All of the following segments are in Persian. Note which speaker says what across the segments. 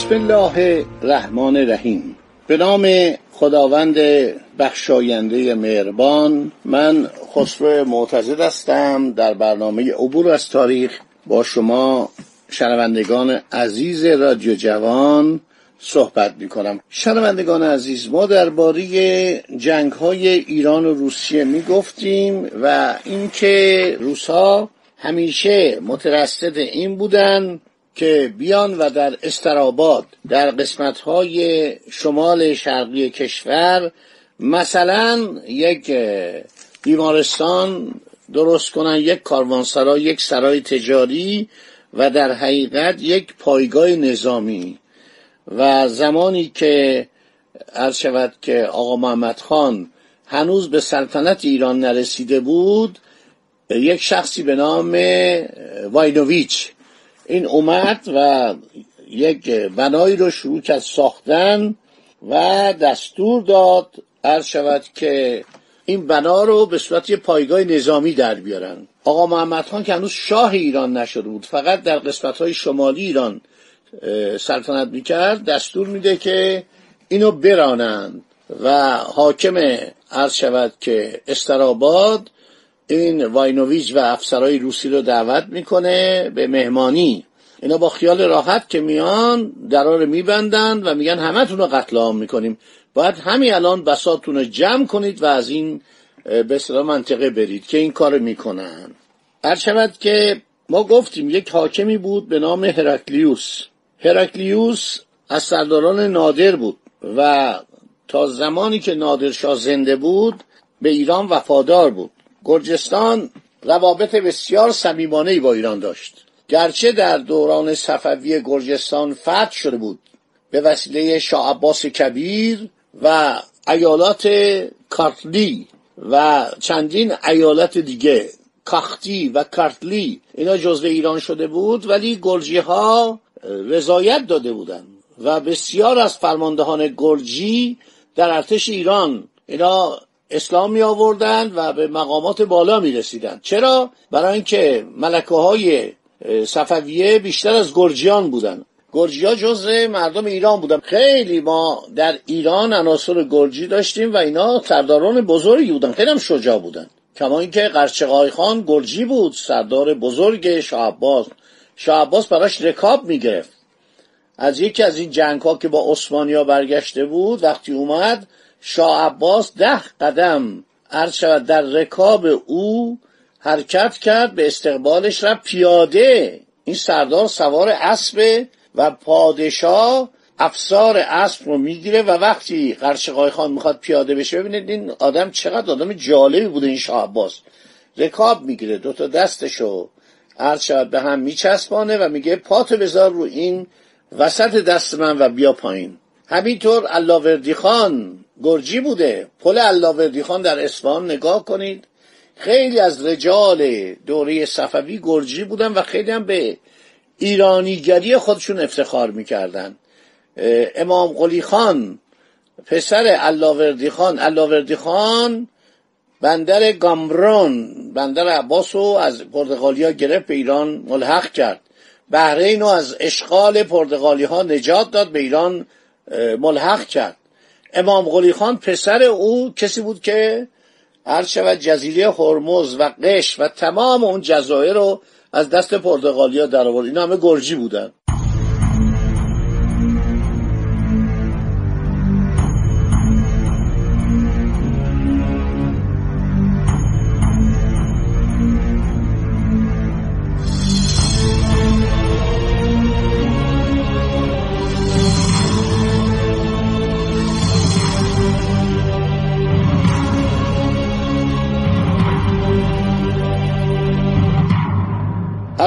Speaker 1: بسم الله الرحمن الرحیم. به نام خداوند بخشاینده مهربان من خسرو معتزد هستم در برنامه عبور از تاریخ با شما شنوندگان عزیز رادیو جوان صحبت می کنم شنوندگان عزیز ما درباره جنگ های ایران و روسیه می گفتیم و اینکه روسا همیشه مترصد این بودن که بیان و در استراباد در قسمت های شمال شرقی کشور مثلا یک بیمارستان درست کنن یک کاروانسرای یک سرای تجاری و در حقیقت یک پایگاه نظامی. و زمانی که عرض شود که آقا محمد خان هنوز به سلطنت ایران نرسیده بود یک شخصی به نام واینوویچ این اومد و یک بنایی رو شروع کرد ساختن و دستور داد عرض شود که این بنا رو به صورت یه پایگاه نظامی در بیارن. آقا محمد خان که هنوز شاه ایران نشده بود فقط در قسمت های شمالی ایران سلطنت می‌کرد دستور میده که اینو برانند و حاکم عرض شود که استراباد این واینوویچ و افسرهای روسی رو دعوت می‌کنه به مهمانی. اینا با خیال راحت که میان درا رو میبندن و میگن همه رو قتل عام می‌کنیم. باید همین الان بساتون رو جمع کنید و از این به اصطلاح منطقه برید که این کار می‌کنن. هر شود که ما گفتیم یک حاکمی بود به نام هرکلیوس هرکلیوس از سرداران نادر بود و تا زمانی که نادرشاه زنده بود به ایران وفادار بود. گرجستان روابط بسیار صمیمانه با ایران داشت. گرچه در دوران صفوی گرجستان فتح شده بود به وسیله شاه عباس کبیر و ایالات کارتلی و چندین ایالت دیگه کاختی و کارتلی اینا جزو ایران شده بود ولی گرجی ها رضایت داده بودند و بسیار از فرماندهان گرجی در ارتش ایران اینا اسلام می آوردند و به مقامات بالا می رسیدند چرا؟ برای اینکه ملکه های صفویه بیشتر از گرجیان بودن. گرجی ها جزء مردم ایران بودن. خیلی ما در ایران عناصر گرجی داشتیم و اینا سرداران بزرگی بودن. خیلی هم شجاع بودن. کما اینکه قرچقای خان گرجی بود سردار بزرگ شاه عباس. شاه عباس براش رکاب می‌گرفت. از یکی از این جنگ ها که با عثمانیا برگشته بود وقتی اومد شاه عباس ده قدم عرض شود در رکاب او حرکت کرد به استقبالش رفت. پیاده این سردار سوار اسب و پادشاه افسار اسب رو می‌گیره و وقتی قرشقای خان می‌خواد پیاده بشه ببینید این آدم چقدر آدم جالبی بوده این شاه عباس. رکاب می‌گیره دوتا دستشو عرض شود به هم میچسبانه و میگه پاتو بذار رو این وسط دست من و بیا پایین. همینطور علاوردی خان گرجی بوده. پل علاوردی خان در اصفهان نگاه کنید. خیلی از رجال دوره صفوی گرجی بودن و خیلی هم به ایرانیگری خودشون افتخار می‌کردن. امام قلی خان پسر علاوردی خان. علاوردی خان بندر گامبرون بندر عباس رو از پرتغالیا گرفت به ایران ملحق کرد. بحرین رو از اشغال پرتغالی ها نجات داد به ایران ملحق کرد. امام قلی خان پسر او کسی بود که عرض شود جزیره هرمز و قش و تمام اون جزایر رو از دست پرتغالیا در آورد اینا همه گرجی بودن.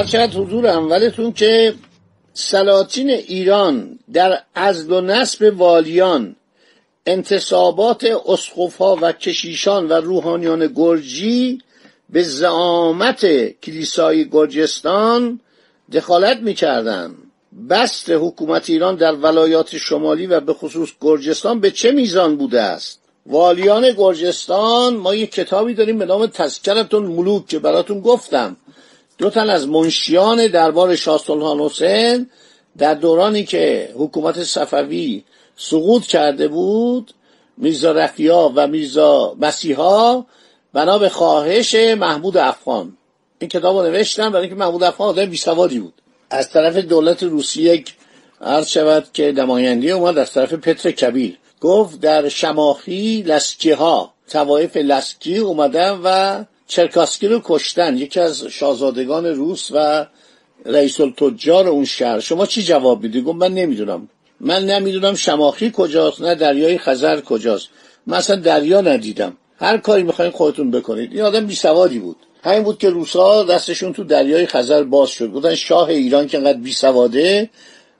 Speaker 1: هرچند حضور اولتون که سلاطین ایران در ازل و نصب والیان انتصابات اسقفها و کشیشان و روحانیان گرجی به زعامت کلیسای گرجستان دخالت می‌کردند بست حکومت ایران در ولایات شمالی و به خصوص گرجستان به چه میزان بوده است؟ والیان گرجستان ما یک کتابی داریم به نام تذکرتون ملوک که براتون گفتم. دو تن از منشیان دربار شاه سلطان حسین در دورانی که حکومت صفوی سقوط کرده بود میرزا و میرزا مسیحا بنا به خواهش محمود افغان. این کتاب رو نوشتم برای اینکه محمود افغان آدم بیسوادی بود. از طرف دولت روسیه یک عرض شود که نماینده اومد از طرف پتر کبیر. گفت در شماخی لسکی ها توایف لسکی اومدن و چرکاسکی رو کشتن. یکی از شاهزادگان روس و رئیس التجار اون شهر. شما چی جواب میدی؟ گفت من نمی‌دونم. من نمی‌دونم شماخی کجاست نه دریای خزر کجاست. من اصلا دریا ندیدم. هر کاری می‌خواین خودتون بکنید. این آدم بیسوادی بود. همین بود که روسا دستشون تو دریای خزر باز شد. بودن شاه ایران که انقدر بیسواده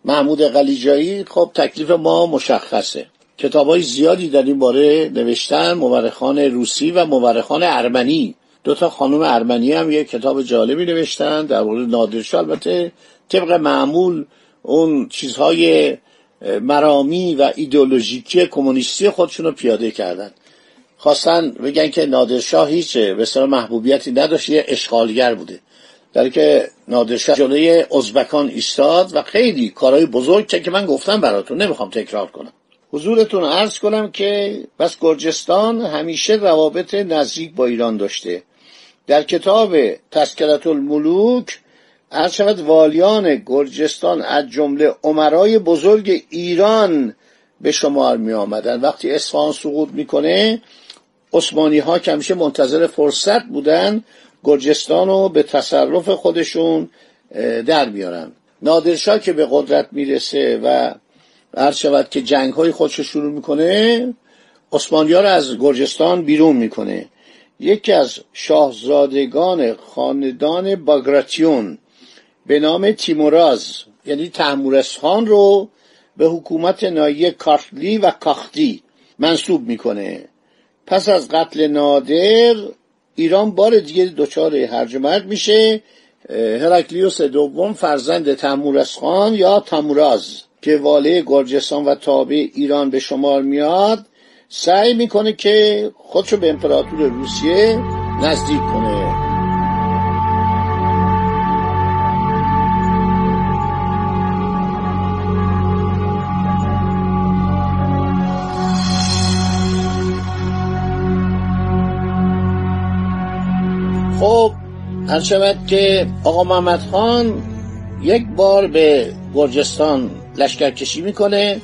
Speaker 1: محمود قلیجایی خب تکلیف ما مشخصه. کتاب های زیادی در این باره نوشتن مورخان روسی و مورخان ارمنی. دو تا خانم ارمنی هم یک کتاب جالبی نوشتن در مورد نادرشاه البته طبق معمول اون چیزهای مرامی و ایدئولوژیکی کمونیستی خودشون رو پیاده کردن. خواستن بگن که نادرشاه هیچ به محبوبیتی نداشت یه اشغالگر بوده. در که نادرشاه جلوی ازبکان ایستاد و خیلی کارهای بزرگ که من گفتم براتون نمی‌خوام تکرار کنم. حضورتون عرض کنم که بس گرجستان همیشه روابط نزدیک با ایران داشته. در کتاب تذکرت الملوک هر شود والیان گرجستان از جمله عمرای بزرگ ایران به شمار می آمدن وقتی اصفهان سقوط می‌کنه عثمانی ها که همیشه منتظر فرصت بودن گرجستان رو به تصرف خودشون در میارن نادرشاه که به قدرت می‌رسه و هر شود که جنگ های خودش شروع می‌کنه عثمانی ها رو از گرجستان بیرون می‌کنه. یکی از شاهزادگان خاندان باگراتیون به نام تیموراز یعنی تحمورس خان رو به حکومت نایی کارتلی و کاختی منصوب می‌کنه. پس از قتل نادر ایران بار دیگه دچار هرج مرگ میشه. هرکلیوس دوم فرزند تمورس خان یا تموراز که واله گرجستان و تابع ایران به شمار میاد. سعی می‌کنه که خودشو به امپراتور روسیه نزدیک کنه. خب هر شود که آقا محمد خان یک بار به گرجستان لشکرکشی می‌کنه.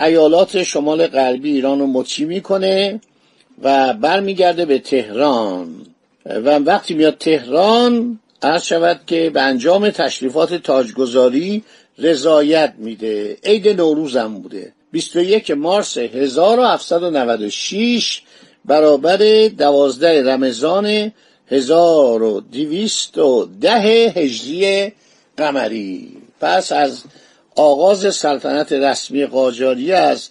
Speaker 1: ایالات شمال غربی ایران رو مطیع می‌کنه و برمیگرده به تهران. و وقتی میاد تهران عرض شود که به انجام تشریفات تاجگذاری رضایت میده. عید نوروز هم بوده 21 مارس 1796 برابر دوازده رمضان 1210 هجری قمری. پس از آغاز سلطنت رسمی قاجاری از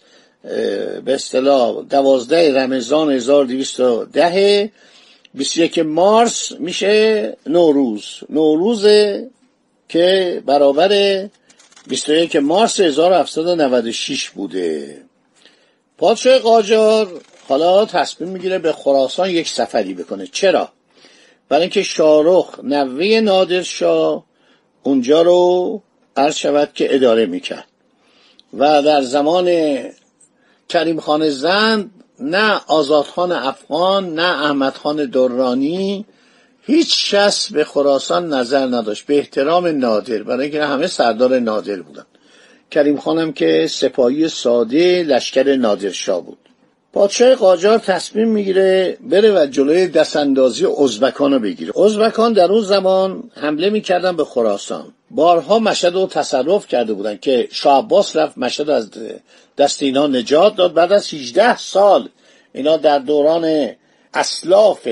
Speaker 1: به اصطلاح دوازده رمضان 1210 21 مارس میشه نوروز. نوروز که برابر 21 مارس 1796 بوده. پادشاه قاجار حالا تصمیم می‌گیره به خراسان یک سفری بکنه. چرا؟ برای اینکه شارخ نوه نادرشاه اونجا رو عرض شود که اداره می‌کرد. و در زمان کریم خان زند نه آزادخان افغان نه احمد خان درانی هیچ کس به خراسان نظر نداشت. به احترام نادر برای اینکه همه سردار نادر بودن. کریم خانم که سپاهی ساده لشکر نادرشاه بود. پادشاه قاجار تصمیم می‌گیره بره و جلوی دستاندازی ازبکان رو بگیره. ازبکان در اون زمان حمله می‌کردن به خراسان. بارها مشهد رو تصرف کرده بودن که شاه عباس رفت مشهد از دست اینا نجات داد. بعد از 18 سال اینا در دوران اسلاف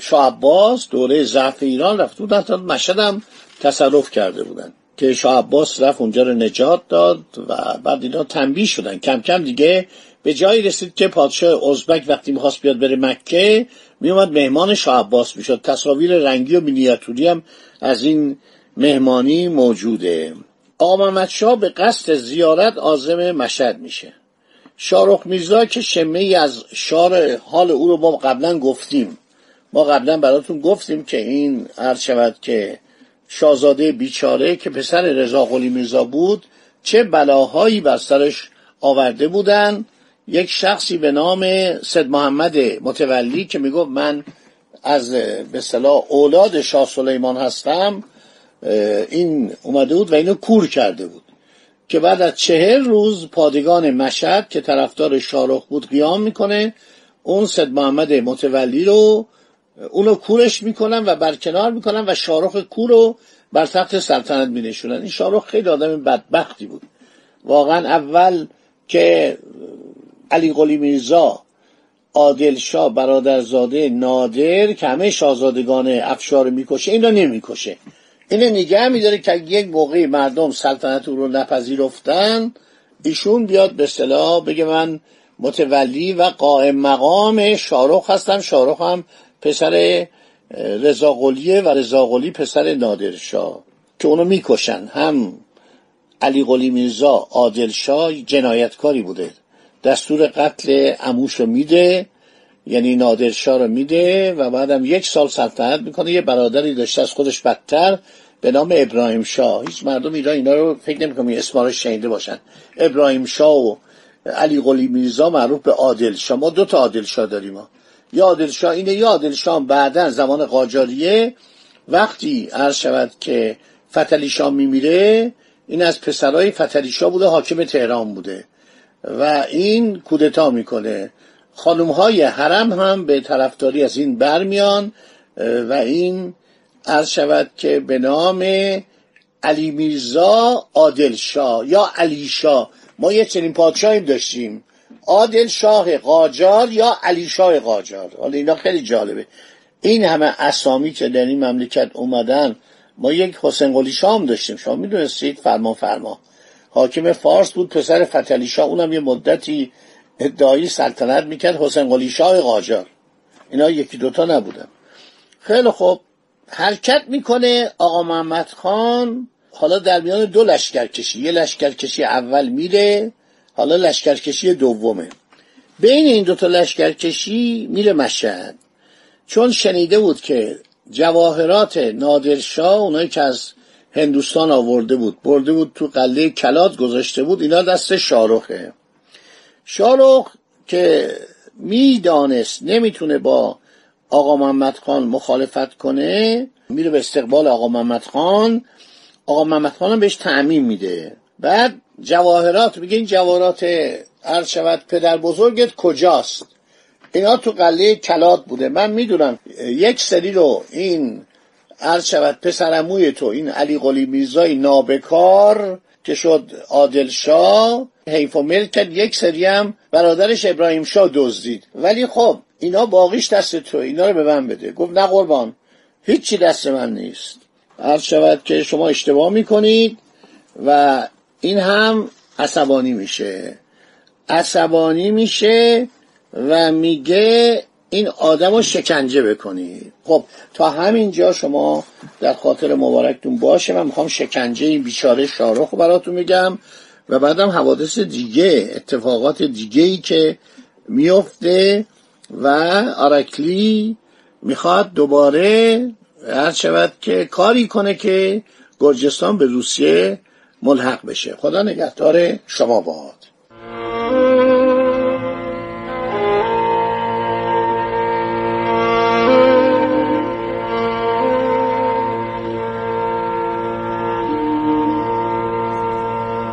Speaker 1: شاه عباس دوره ضعف ایران رفت بودن تا مشهد هم تصرف کرده بودن که شاه عباس رفت اونجا رو نجات داد و بعد اینا تنبیه شدن. کم کم دیگه به جایی رسید که پادشاه ازبک وقتی می‌خواست بیاد بره مکه میومد مهمان شاه عباس می‌شد. تصاویر رنگی و مینیاتوری هم از این مهمانی موجوده. آقا محمد به قصد زیارت عازم مشهد میشه. شارخ میرزا که شمه ای از شار حال او رو ما قبلا گفتیم. ما قبلا براتون گفتیم که این عرض شود که شاهزاده بیچاره که پسر رضا قلی میرزا بود چه بلاهایی بر سرش آورده بودن. یک شخصی به نام سید محمد متولی که می‌گفت من از به اولاد شاه سلیمان هستم. این اومده بود و اینو کور کرده بود. که بعد از چهر روز پادگان مشهد که طرفدار شارخ بود قیام می‌کنه اون سید محمد متولی رو اونو کورش می‌کنن و برکنار می‌کنن و شارخ کور رو بر تخت سلطنت مینشونن. این شارخ خیلی آدم بدبختی بود. واقعا اول که علی قلی میرزا عادل شاه برادرزاده نادر که همه شاهزادگان افشار می‌کشه این رو نمی‌کشه. اینو نگه میداره که یک موقعی مردم سلطنت او رو نپذیرفتن ایشون بیاد به صلاح بگه من متولی و قائم مقام شارخ هستم. شارخ هم پسر رضاقلیه و رضاقلی پسر نادرشاه که اونو می‌کشن. هم علی قلی میرزا عادل شاه جنایتکاری بوده. دستور قتل اموش رو میده. یعنی نادرشاه رو میده و بعدم یک سال سلطنت می‌کنه. یه برادری داشته از خودش بدتر به نام ابراهیم شاه. هیچ مردم ایران اینا رو فکر نمی‌کنم اسما رو شنیده باشن. ابراهیم شاه و علی قلی میرزا معروف به عادل شاه ما دو تا عادل شاه داریم یا عادل شاه اینه یا عادل شاه بعدا زمان قاجاریه. وقتی عرض شود که فتلی شاه میمیره این از پسرای فتلی شاه بوده حاکم تهران بوده. و این کودتا می‌کنه. خانم های حرم هم به طرفداری از این برمیان و این عرض شود که به نام علی میرزا عادل شاه یا علی شاه. ما یه چنین پادشاهیم داشتیم. عادل شاه قاجار یا علی شاه قاجار؟ حالا اینا خیلی جالبه. این همه اسامی که در این مملکت اومدن ما یک حسین قلی شاه هم داشتیم. شما می‌دونستید فرمان فرما. حاکم فارس بود پسر فتلی شاه. اونم یه مدتی ادعایی سلطنت می‌کرد حسین قلی شاه قاجار. اینا یکی دوتا نبودن خیلی خوب. حرکت می‌کنه آقا محمد خان. حالا در میان دو لشکرکشی. یه لشکرکشی اول میره حالا لشکرکشی دومه. بین این دوتا لشکرکشی میره مشهد. چون شنیده بود که جواهرات نادرشاه اونایی که از هندوستان آورده بود برده بود تو قله کلات گذاشته بود اینا دست شارخه شارخ که می‌دانست نمی‌تونه با آقا محمد خان مخالفت کنه میره به استقبال آقا محمد خان. آقا محمد خان هم بهش تعمین میده. بعد جواهرات میگه این جواهرات عرض شود پدر بزرگت کجاست؟ اینا تو قله کلات بوده. من می‌دونم یک سری رو این عرض شود پسرموی تو این علی قلی میرزای نابکار که شد عادل شاه حیف و ملک یک سری هم برادرش ابراهیم شاه دزدید. ولی خب اینا باقیش دست تو اینا رو به من بده. گفت نه قربان هیچی دست من نیست. عرض شود که شما اشتباه می‌کنید و این هم عصبانی میشه. عصبانی میشه و میگه این آدم رو شکنجه بکنید. خب تا همین جا شما در خاطر مبارکتون باشه. من می‌خوام شکنجه این بیچاره شارخ براتون میگم و بعدم حوادث دیگه اتفاقات دیگه ای که میفته و آرکلی می‌خواد دوباره هر شود که کاری کنه که گرجستان به روسیه ملحق بشه. خدا نگهدار شما باد.